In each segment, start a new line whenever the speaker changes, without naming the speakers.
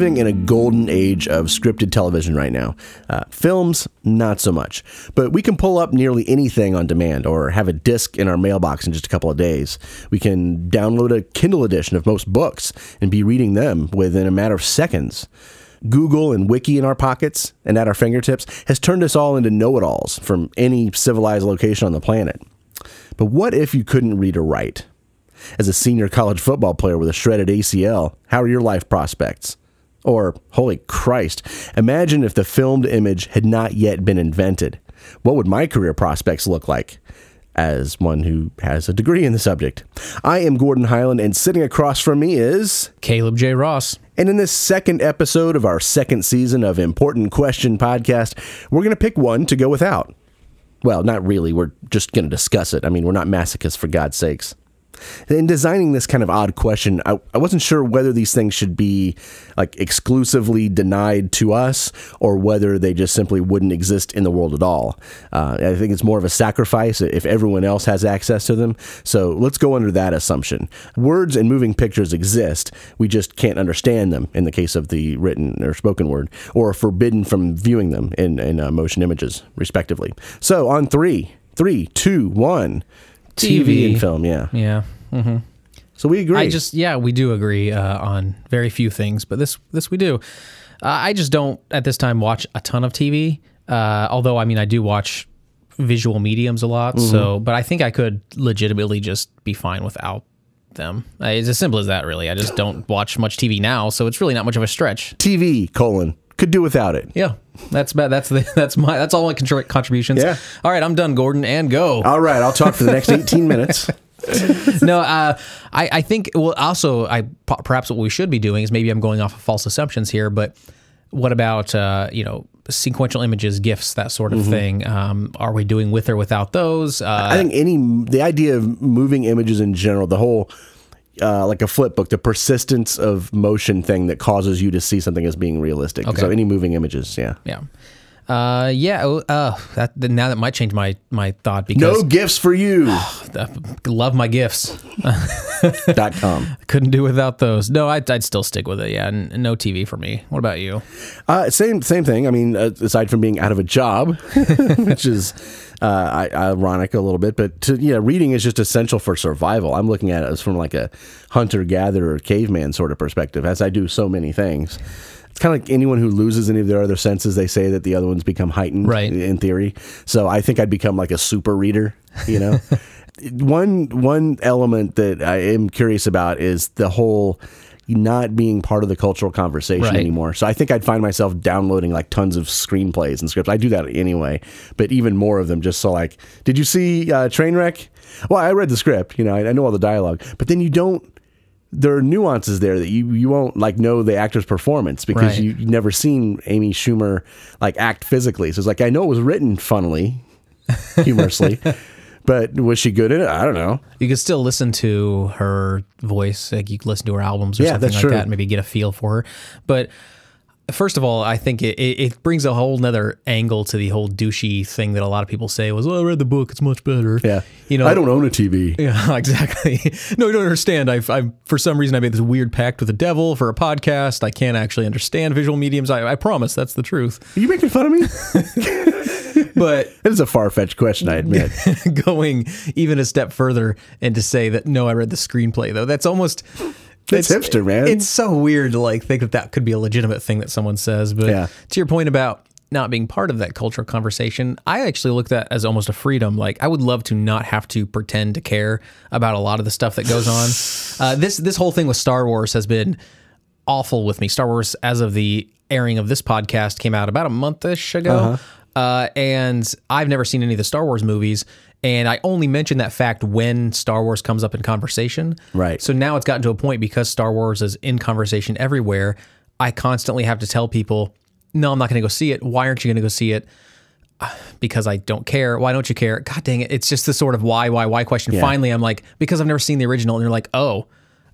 living in a golden age of scripted television right now. Uh, films, not so much. But we can pull up nearly anything on demand or have a disc in our mailbox in just a couple of days. We can download a Kindle edition of most books and be reading them within a matter of seconds. Google and Wiki in our pockets and at our fingertips has turned us all into know it alls from any civilized location on the planet. But what if you couldn't read or write? As a senior college football player with a shredded ACL, how are your life prospects? Or, holy Christ, imagine if the filmed image had not yet been invented. What would my career prospects look like? As one who has a degree in the subject. I am Gordon Highland, and sitting across from me is.
Caleb J. Ross.
And in this second episode of our second season of Important Question podcast, we're going to pick one to go without. Well, not really. We're just going to discuss it. I mean, we're not masochists, for God's sakes. In designing this kind of odd question, I, I wasn't sure whether these things should be like exclusively denied to us or whether they just simply wouldn't exist in the world at all. Uh, I think it's more of a sacrifice if everyone else has access to them. So let's go under that assumption. Words and moving pictures exist. We just can't understand them in the case of the written or spoken word, or forbidden from viewing them in, in uh, motion images, respectively. So on three, three, two, one. TV,
TV.
and film, yeah.
Yeah. hmm
So we agree.
I just yeah, we do agree uh, on very few things, but this this we do. Uh, I just don't at this time watch a ton of TV. Uh, although I mean I do watch visual mediums a lot. So, but I think I could legitimately just be fine without them. Uh, It's as simple as that, really. I just don't watch much TV now, so it's really not much of a stretch.
TV colon could do without it.
Yeah, that's bad. That's the that's my that's all my contri- contributions.
Yeah.
All right, I'm done, Gordon, and go.
All right, I'll talk for the next 18 minutes.
no, uh, I, I think well, also, I perhaps what we should be doing is maybe I'm going off of false assumptions here, but what about uh, you know sequential images, gifs, that sort of thing? Um, are we doing with or without those? Uh,
I think any the idea of moving images in general, the whole uh, like a flip book, the persistence of motion thing that causes you to see something as being realistic.
Okay.
So any moving images, yeah.
yeah, uh, yeah. oh, Uh, that now that might change my my thought because
No gifts for you.
I love my gifts.
dot com.
Couldn't do without those. No, I'd, I'd still stick with it. Yeah, and no TV for me. What about you?
Uh, same same thing. I mean, uh, aside from being out of a job, which is uh, ironic a little bit, but to, yeah, reading is just essential for survival. I'm looking at it as from like a hunter gatherer caveman sort of perspective, as I do so many things. It's kind of like anyone who loses any of their other senses. They say that the other ones become heightened,
Right.
In theory. So I think I'd become like a super reader. You know, one one element that I am curious about is the whole not being part of the cultural conversation
Right.
anymore. So I think I'd find myself downloading like tons of screenplays and scripts. I do that anyway, but even more of them just so like, did you see uh, Trainwreck? Well, I read the script, you know, I, I know all the dialogue, but then you don't. There are nuances there that you you won't like know the actor's performance because
Right.
you, you've never seen Amy Schumer like act physically. So it's like I know it was written funnily, humorously, but was she good in it? I don't know.
You could still listen to her voice. Like you could listen to her albums or
Yeah,
something like
true.
that, and maybe get a feel for her. But first of all, I think it, it, it brings a whole nother angle to the whole douchey thing that a lot of people say was, "Oh, I read the book; it's much better."
Yeah,
you know,
I don't own a TV.
Yeah, exactly. No, you don't understand. I've, I've for some reason I made this weird pact with the devil for a podcast. I can't actually understand visual mediums. I, I promise that's the truth.
Are you making fun of me?
But
It is a far fetched question, I admit.
going even a step further and to say that no, I read the screenplay though. That's almost
It's hipster, man.
It's so weird to like think that that could be a legitimate thing that someone says. But
Yeah.
to your point about not being part of that cultural conversation, I actually look at that as almost a freedom. Like I would love to not have to pretend to care about a lot of the stuff that goes on. uh, this this whole thing with Star Wars has been awful with me. Star Wars, as of the airing of this podcast, came out about a monthish ago,
Uh-huh.
Uh, and I've never seen any of the Star Wars movies. And I only mention that fact when Star Wars comes up in conversation.
Right.
So now it's gotten to a point because Star Wars is in conversation everywhere. I constantly have to tell people, no, I'm not going to go see it. Why aren't you going to go see it? "Uh, Because I don't care. Why don't you care? God dang it. It's just the sort of why, why, why question. Finally, I'm like, because I've never seen the original. And they're like, oh,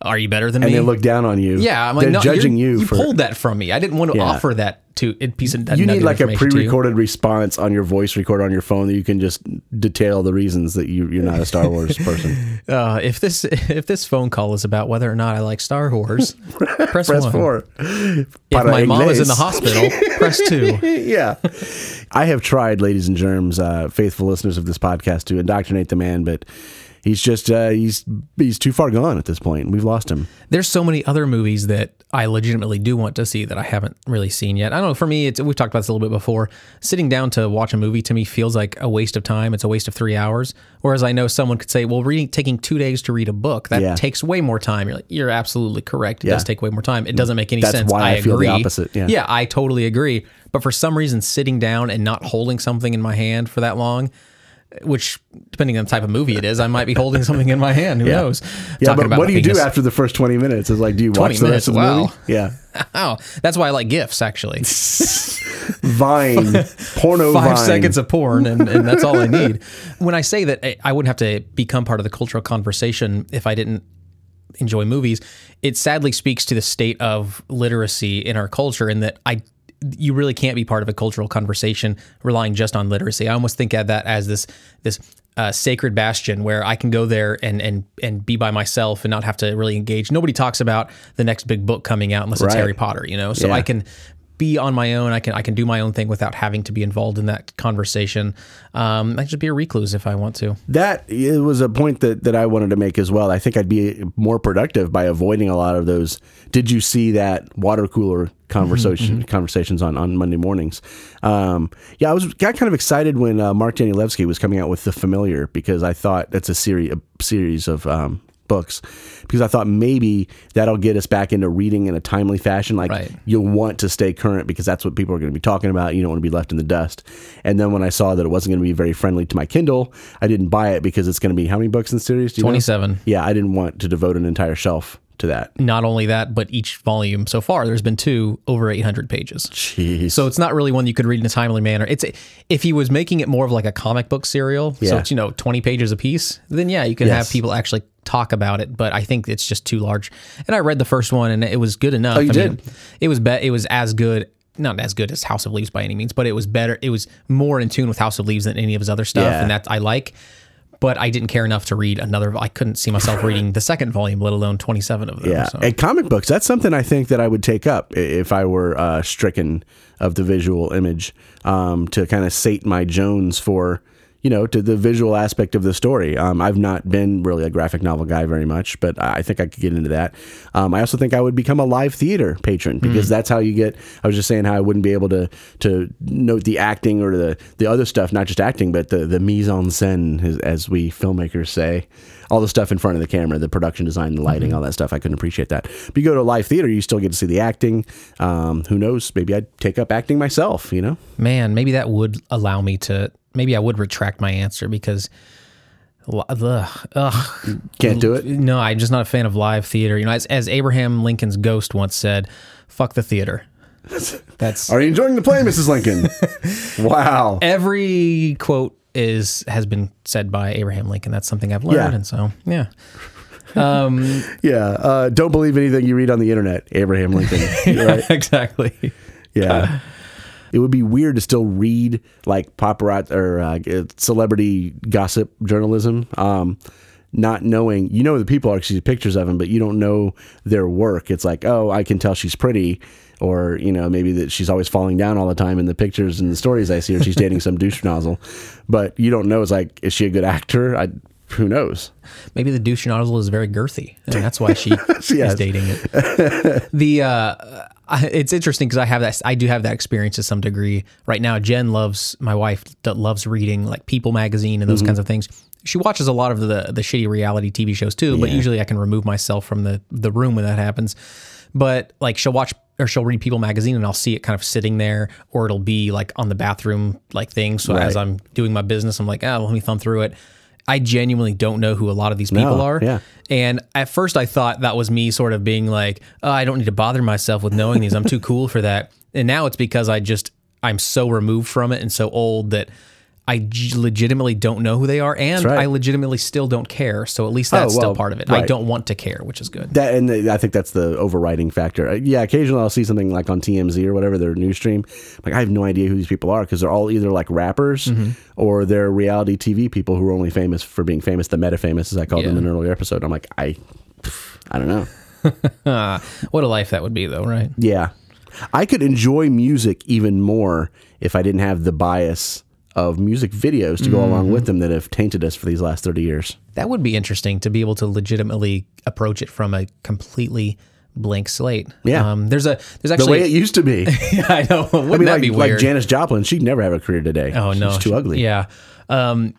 Are you better than
and
me?
And they look down on you.
yeah, I'm like,
they're
no,
judging you,
You
for.
pulled that from me. I didn't want to
Yeah.
offer that to a piece of.
you need like a
information to you.
pre-recorded response on your voice recorder on your phone that you can just detail the reasons that you, you're not a Star Wars person.
Uh, if this if this phone call is about whether or not I like Star Wars, press,
Press
one.
four.
If
Para
my mom is in the hospital, press two.
yeah. I have tried, ladies and germs, uh, faithful listeners of this podcast, to indoctrinate the man, but he's just uh, he's he's too far gone at this point. We've lost him.
There's so many other movies that I legitimately do want to see that I haven't really seen yet. I don't know. For me, it's we've talked about this a little bit before. Sitting down to watch a movie to me feels like a waste of time. It's a waste of three hours. Whereas I know someone could say, "Well, reading taking two days to read a book that
Yeah.
takes way more time." You're like, "You're absolutely correct. It
Yeah.
does take way more time. It doesn't make any
That's
sense."
why I feel the opposite, yeah.
yeah, I totally agree. But for some reason, sitting down and not holding something in my hand for that long. Which, depending on the type of movie it is, I might be holding something in my hand. Who knows?
Yeah,
Talking
but what do you do after the first 20 minutes? Is like, do you
20
watch the rest of the
minutes,
movie? Yeah.
Oh, that's why I like GIFs, actually.
Vine, porno
Five
Vine.
seconds of porn, and, and that's all I need. When I say that I- I wouldn't have to become part of the cultural conversation if I didn't enjoy movies, it sadly speaks to the state of literacy in our culture, in that I you really can't be part of a cultural conversation relying just on literacy. I almost think of that as this this uh, sacred bastion where I can go there and and and be by myself and not have to really engage. Nobody talks about the next big book coming out unless it's Harry Potter, you know. So
Yeah.
I can be on my own. I can I can do my own thing without having to be involved in that conversation. Um, I can just be a recluse if I want to.
That it was a point that, that I wanted to make as well. I think I'd be more productive by avoiding a lot of those. Did you see that water cooler conversation conversations on, on Monday mornings? Um, yeah, I was got kind of excited when uh, Mark Danielewski was coming out with The Familiar because I thought that's a series a series of um, books because I thought maybe that'll get us back into reading in a timely fashion. Like
Right.
you'll want to stay current because that's what people are going to be talking about. You don't want to be left in the dust. And then when I saw that it wasn't going to be very friendly to my Kindle, I didn't buy it because it's going to be how many books in the series? Do you know?
27.
Yeah, I didn't want to devote an entire shelf to that.
Not only that, but each volume so far, there's been two over 800 pages.
Jeez.
So it's not really one you could read in a timely manner. It's if he was making it more of like a comic book serial, so it's you know 20 pages a piece, then yeah, you can have people actually talk about it. But I think it's just too large. And I read the first one and it was good enough.
Oh, you
I
did?
mean, it was be- it was as good. Not as good as House of Leaves by any means, but it was better. It was more in tune with House of Leaves than any of his other stuff,
Yeah.
and that I like. But I didn't care enough to read another. I couldn't see myself reading the second volume, let alone twenty seven of them.
Yeah,
so.
and comic books. That's something I think that I would take up if I were uh, stricken of the visual image um, to kind of sate my Jones for you know to the visual aspect of the story. Um, I've not been really a graphic novel guy very much, but I think I could get into that. Um, I also think I would become a live theater patron because that's how you get. I was just saying how I wouldn't be able to to note the acting or the the other stuff, not just acting, but the the mise en scène, as, as we filmmakers say all the stuff in front of the camera, the production design, the lighting, all that stuff. I couldn't appreciate that. But you go to a live theater, you still get to see the acting. Um, who knows? Maybe I'd take up acting myself. You know?
Man, maybe that would allow me to. Maybe I would retract my answer because, ugh,
Can't do it.
no, I'm just not a fan of live theater. You know, as, as Abraham Lincoln's ghost once said, "Fuck the theater." That's
Are you enjoying the play, Mrs. Lincoln? wow.
every quote is has been said by Abraham Lincoln. That's something I've learned,
Yeah.
and so yeah. Um,
Yeah. Uh, don't believe anything you read on the internet, Abraham Lincoln. Right.
exactly.
Yeah. It would be weird to still read like paparazzi or uh, celebrity gossip journalism, um, not knowing, you know, the people are actually pictures of them, but you don't know their work. It's like, oh, I can tell she's pretty, or, you know, maybe that she's always falling down all the time in the pictures and the stories I see, or she's dating some douche nozzle. But you don't know, it's like, is she a good actor? I, who knows?
Maybe the douche nozzle is very girthy, and that's why she
Yes.
is dating it. the uh, I, it's interesting because I have that. I do have that experience to some degree. Right now, Jen loves my wife that loves reading like People magazine and those
Mm-hmm.
kinds of things. She watches a lot of the the shitty reality TV shows too, but usually I can remove myself from the the room when that happens. But like she'll watch or she'll read People magazine and I'll see it kind of sitting there, or it'll be like on the bathroom like thing. So as I'm doing my business, I'm like, oh, let me thumb through it. I genuinely don't know who a lot of these people
No,
are.
yeah.
And at first, I thought that was me sort of being like, oh, I don't need to bother myself with knowing these. I'm too cool for that. And now it's because I just, I'm so removed from it and so old that I g- legitimately don't know who they are, and
right.
I legitimately still don't care. So at least that's
well,
still part of it. I don't want to care, which is good.
That and I think that's the overriding factor. Uh, Yeah, occasionally I'll see something like on TMZ or whatever their news stream. Like I have no idea who these people are because they're all either like rappers
Mm-hmm.
or they're reality TV people who are only famous for being famous. The meta famous, as I called them in an earlier episode. I'm like I, I don't know.
What a life that would be, though, right?
Yeah, I could enjoy music even more if I didn't have the bias of music videos to go
Mm-hmm.
along with them that have tainted us for these last thirty years.
That would be interesting to be able to legitimately approach it from a completely blank slate.
Yeah.
Um, there's a there's actually The
way it used to be.
yeah, I know. Wouldn't
I mean,
that
like,
be
like? Janis Joplin, she'd never have a career today.
Oh no,
she's too ugly.
Yeah. Um,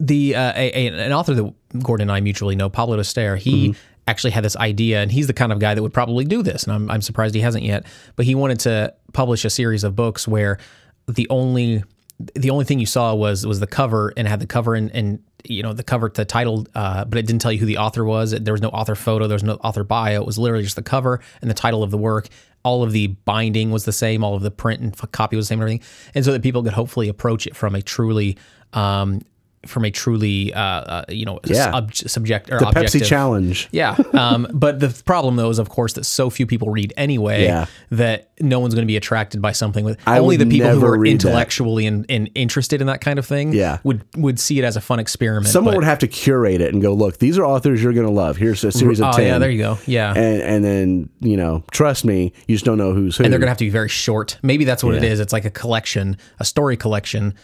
the uh, a, a, an author that Gordon and I mutually know, Pablo D'Stair, he
Mm-hmm.
actually had this idea, and he's the kind of guy that would probably do this, and I'm I'm surprised he hasn't yet. But he wanted to publish a series of books where the only the only thing you saw was was the cover and had the cover and, and you know the cover the title uh, but it didn't tell you who the author was. There was no author photo. There was no author bio. It was literally just the cover and the title of the work. All of the binding was the same. All of the print and copy was the same and everything. And so that people could hopefully approach it from a truly um, from a truly uh, uh, you know
Yeah.
sub- subject or
The
objective
Pepsi challenge.
yeah. Um, but the problem, though, is of course that so few people read anyway
Yeah.
that no one's going to be attracted by something with
I
only the people who are intellectually and, and interested in that kind of thing
Yeah.
would would see it as a fun experiment.
Someone
but-
would have to curate it and go, look, these are authors you're going to love. Here's a series of
Oh
10.
yeah, there you go. Yeah.
And, and then, you know, trust me, you just don't know who's who.
and they're going to have to be very short. Maybe that's what it
Yeah.
is. It's like a collection, a story collection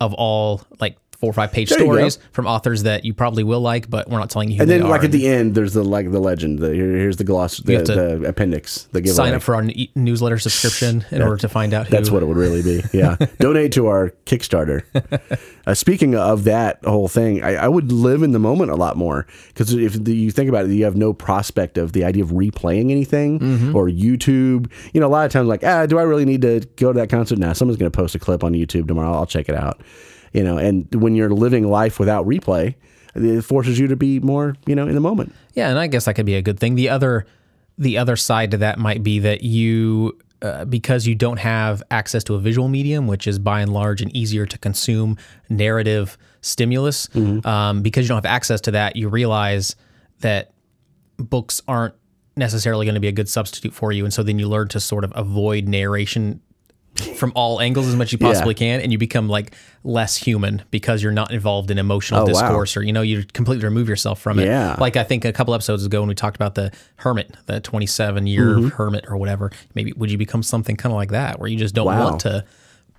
of all like four or five page
There
stories from authors that you probably will like, but we're not telling you who
and then, like, at the end, there's the like the legend. The, here, here's the gloss, the, the appendix, the giveaway.
sign up for our newsletter subscription in order to find out who.
That's what it would really be. Yeah. Donate to our Kickstarter. Uh, speaking of that whole thing, I, I would live in the moment a lot more because if the, you think about it, you have no prospect of the idea of replaying anything
Mm-hmm.
or YouTube. You know, a lot of times, like, ah, do I really need to go to that concert? Now, someone's going to post a clip on YouTube tomorrow. I'll check it out. You know, and when you're living life without replay, it forces you to be more, you know, in the moment.
Yeah, and I guess that could be a good thing. The other the other side to that might be that you uh, because you don't have access to a visual medium, which is by and large an easier to consume narrative stimulus, um, because you don't have access to that, you realize that books aren't necessarily going to be a good substitute for you, and so then you learn to sort of avoid narration from all angles as much as you possibly can, and you become like less human because you're not involved in emotional
Oh, wow.
discourse, or you know, you completely remove yourself from it.
Yeah.
Like I think a couple episodes ago when we talked about the hermit, the 27 year
Mm-hmm.
hermit or whatever, maybe would you become something kind of like that where you just don't
Wow.
want to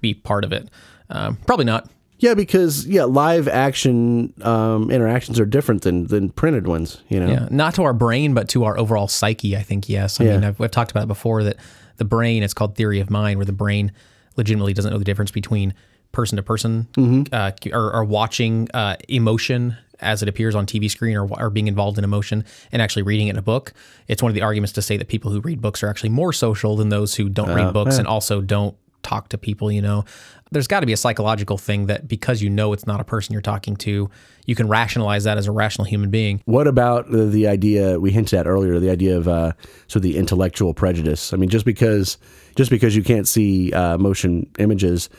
be part of it? Um, probably not.
Yeah, because yeah, live action um, interactions are different than than printed ones. You know,
Yeah, not to our brain, but to our overall psyche. I think yes. I mean, I've, I've talked about it before that the brain. It's called theory of mind, where the brain legitimately doesn't know the difference between person to person
Mm-hmm.
uh, or, watching uh, emotion as it appears on TV screen or, or being involved in emotion and actually reading it in a book. It's one of the arguments to say that people who read books are actually more social than those who don't
Uh,
read books and also don't talk to people, you know. There's got to be a psychological thing that because you know it's not a person you're talking to, you can rationalize that as a rational human being.
What about the, the idea we hinted at earlier? The idea of uh, sort of the intellectual prejudice. I mean, just because just because you can't see uh, motion images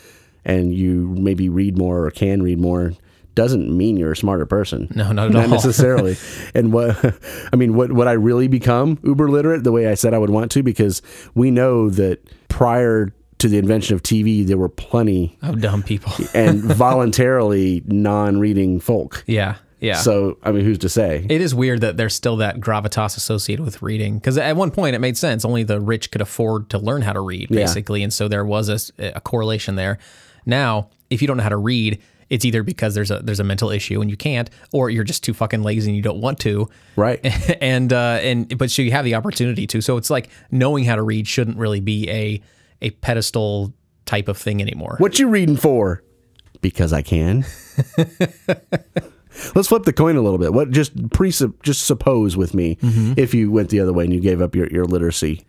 and you maybe read more or can read more doesn't mean you're a smarter person.
No, not at
not
all.
necessarily. and what I mean, what would I really become uber literate the way I said I would want to? Because we know that prior to the invention of TV, there were plenty
Of dumb people.
and voluntarily non-reading folk.
yeah. Yeah.
So I mean, who's to say?
it is weird that there's still that gravitas associated with reading because at one point it made sense. Only the rich could afford to learn how to read, basically, and so there was a correlation there. Now, if you don't know how to read, it's either because there's a there's a mental issue and you can't, or you're just too fucking lazy and you don't want to.
Right.
and uh, and but so you have the opportunity to. So it's like knowing how to read shouldn't really be a a pedestal type of thing anymore.
What you reading for? Because I can. Let's flip the coin a little bit. What just pre just suppose with me
Mm-hmm.
if you went the other way and you gave up your, your literacy.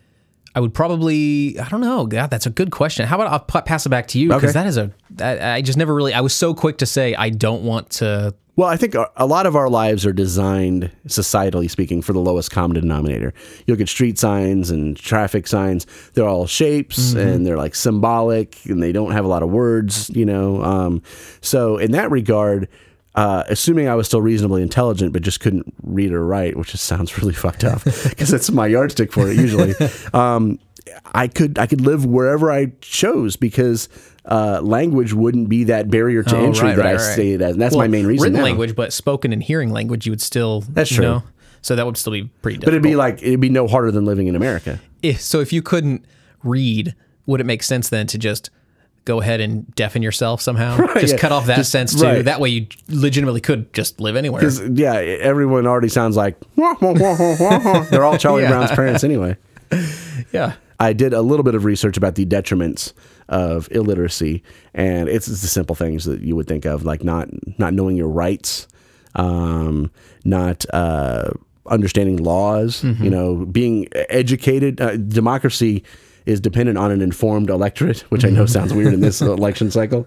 I would probably, I don't know. God, that's a good question. How about I'll pass it back to you because
Okay.
that is a. I, I just never really. I was so quick to say I don't want to.
Well, I think a lot of our lives are designed, societally speaking, for the lowest common denominator. You look at street signs and traffic signs; they're all shapes and they're like symbolic, and they don't have a lot of words. You know, um, so in that regard. Uh, assuming I was still reasonably intelligent, but just couldn't read or write, which just sounds really fucked up because that's my yardstick for it usually. Um, I could I could live wherever I chose because uh, language wouldn't be that barrier to
Oh,
entry
right,
that
right,
I
right.
stated as. And that's my main reason.
Written
now.
language, but spoken and hearing language, you would still.
That's true.
know, so that would still be pretty.
But it'd be like it'd be no harder than living in America.
if, so if you couldn't read, would it make sense then to just go ahead and deafen yourself somehow? just
yeah.
cut off that
Just-
sense too.
right.
That way you legitimately could just live anywhere.
yeah, everyone already sounds like they're all Charlie
Yeah.
Brown's parents anyway.
Yeah.
I did a little bit of research about the detriments of illiteracy, and it's, it's the simple things that you would think of, like not not knowing your rights, um, not uh, understanding laws. You know, being educated. Uh, democracy is dependent on an informed electorate, which I know sounds weird in this election cycle,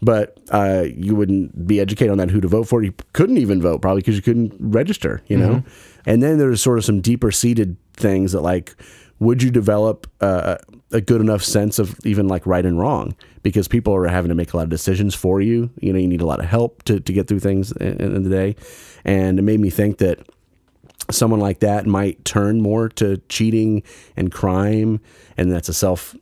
but uh, you wouldn't be educated on that who to vote for. You couldn't even vote probably because you couldn't register. You know, and then there's sort of some deeper seated things that like would you develop uh, a good enough sense of even like right and wrong? Because people are having to make a lot of decisions for you. You know you need a lot of help to, to get through things in, in the day. And it made me think that someone like that might turn more to cheating and crime and that's a self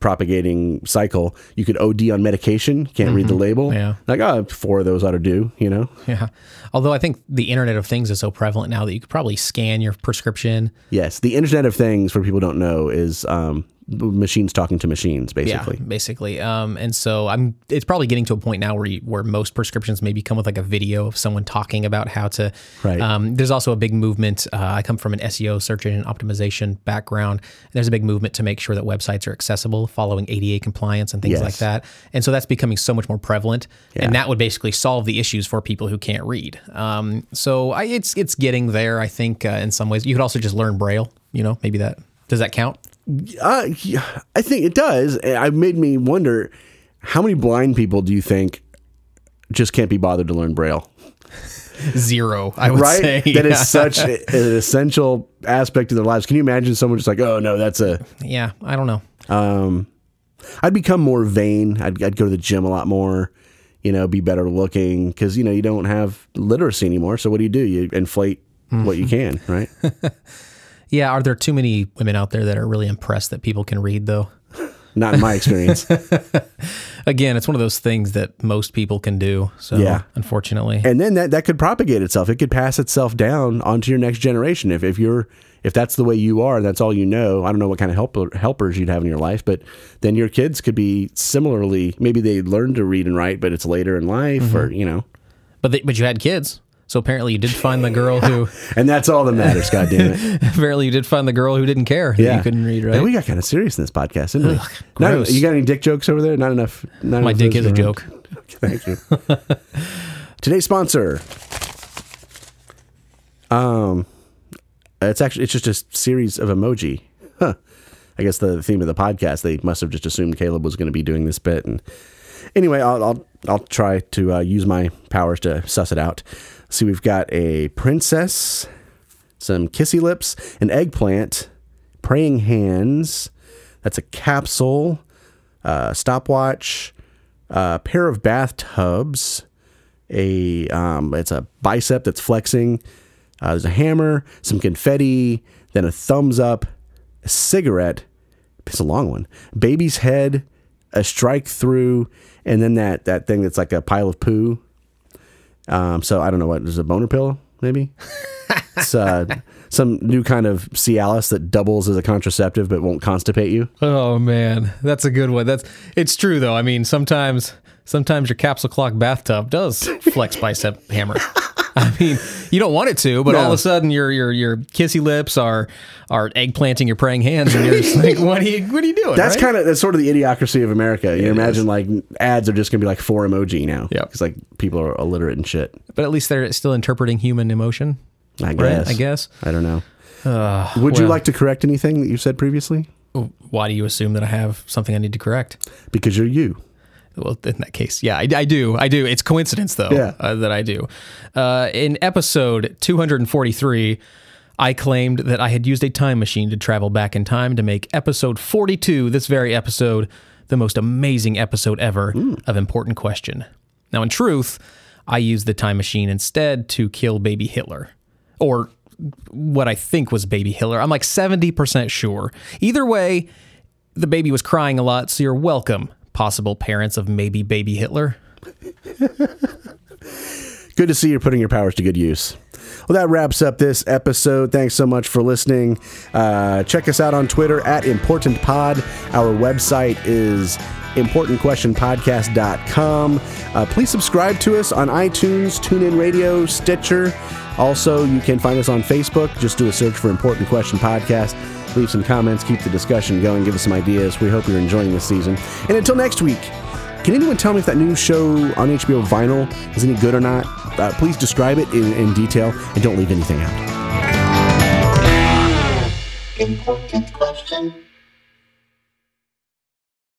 propagating cycle you could od on medication can't read the label
Yeah.
like oh four of those ought to do you know
Yeah. Although I think the Internet of Things is so prevalent now that you could probably scan your prescription.
yes the internet of things for people who don't know is um, machines talking to machines basically
Yeah, basically. Um, and so I'm. It's probably getting to a point now where you, where most prescriptions maybe come with like a video of someone talking about how to.
Right.
Um, there's also a big movement. Uh, I come from an SEO search engine optimization background. There's a big movement to make sure that websites are accessible, following ADA compliance and things
Yes.
like that. And so that's becoming so much more prevalent.
Yeah.
And that would basically solve the issues for people who can't read. Um, so I, it's it's getting there. I think uh, in some ways you could also just learn Braille. You know, maybe that does that count?
Uh, I think it does. It made me wonder how many blind people do you think just can't be bothered to learn Braille?
Zero. I would
Right?
say
That
yeah.
is such a- an essential aspect of their lives. Can you imagine someone just like, oh no, that's a.
Yeah, I don't know.
Um, I'd become more vain. I'd, I'd go to the gym a lot more. You know, be better looking because you know you don't have literacy anymore. So what do you do? You inflate what you can, right?
Yeah, are there too many women out there that are really impressed that people can read though?
Not in my experience.
Again, it's one of those things that most people can do. So
Yeah.
unfortunately.
and then that, that could propagate itself. It could pass itself down onto your next generation. If, if you're if that's the way you are and that's all you know, I don't know what kind of helper, helpers you'd have in your life, but then your kids could be similarly. Maybe they learn to read and write, but it's later in life, mm-hmm. or you know,
But they, but you had kids. So apparently you did find the girl who
and that's all that matters. God damn it!
apparently you did find the girl who didn't care
Yeah,
you couldn't read, right?
we got kind of serious in this podcast, didn't we? Not-
gross.
you got any dick jokes over there? Not enough. Not
My
enough
dick is a
around.
joke.
Okay, thank you. Today's sponsor. Um, it's actually it's just a series of emoji. Huh. I guess the theme of the podcast. They must have just assumed Caleb was going to be doing this bit, and anyway, I'll I'll, I'll try to uh, use my powers to suss it out. See, we've got a princess, some kissy lips, an eggplant, praying hands. That's a capsule, uh, stopwatch, a pair of bathtubs, a um, it's a bicep that's flexing. Uh, there's a hammer, some confetti, then a thumbs up, a cigarette. It's a long one. Baby's head, a strike through, and then that that thing that's like a pile of poo. Um, so I don't know what is a boner pill maybe. it's uh, some new kind of Cialis that doubles as a contraceptive but won't constipate you.
Oh man, that's a good one. That's it's true though. I mean, sometimes sometimes your capsule clock bathtub does flex bicep hammer. I mean, you don't want it to, but all of a sudden your your your kissy lips are are eggplanting your praying hands, and you're just like, what are you what are you doing?
That's
right?
kind of that's sort of the idiocracy of America. You imagine like ads are just gonna be like four emoji now.
yeah,
because like people are illiterate and shit.
but at least they're still interpreting human emotion.
I
Right?
guess.
I guess.
I don't know.
Uh,
Would you like to correct anything that you said previously?
Why do you assume that I have something I need to correct?
Because you're you.
Well, in that case, yeah, I, I do. I do. It's coincidence, though,
Yeah.
uh, that I do. Uh, in episode 243, I claimed that I had used a time machine to travel back in time to make episode 42, this very episode, the most amazing episode ever of Important Question. Now, in truth, I used the time machine instead to kill baby Hitler. Or what I think was baby Hitler. I'm like 70% sure. Either way, the baby was crying a lot, so you're welcome, possible parents of maybe baby Hitler.
Good to see you're putting your powers to good use. Well, that wraps up this episode. Thanks so much for listening. Uh, check us out on Twitter at ImportantPod. Our website is importantquestionpodcast.com. Uh, please subscribe to us on iTunes, TuneIn Radio, Stitcher. Also, you can find us on Facebook. Just do a search for Important Question Podcast. Leave some comments, keep the discussion going, give us some ideas. We hope you're enjoying this season. And until next week, can anyone tell me if that new show on HBO Vinyl is any good or not? Uh, please describe it in, in detail and don't leave anything out.
Important question.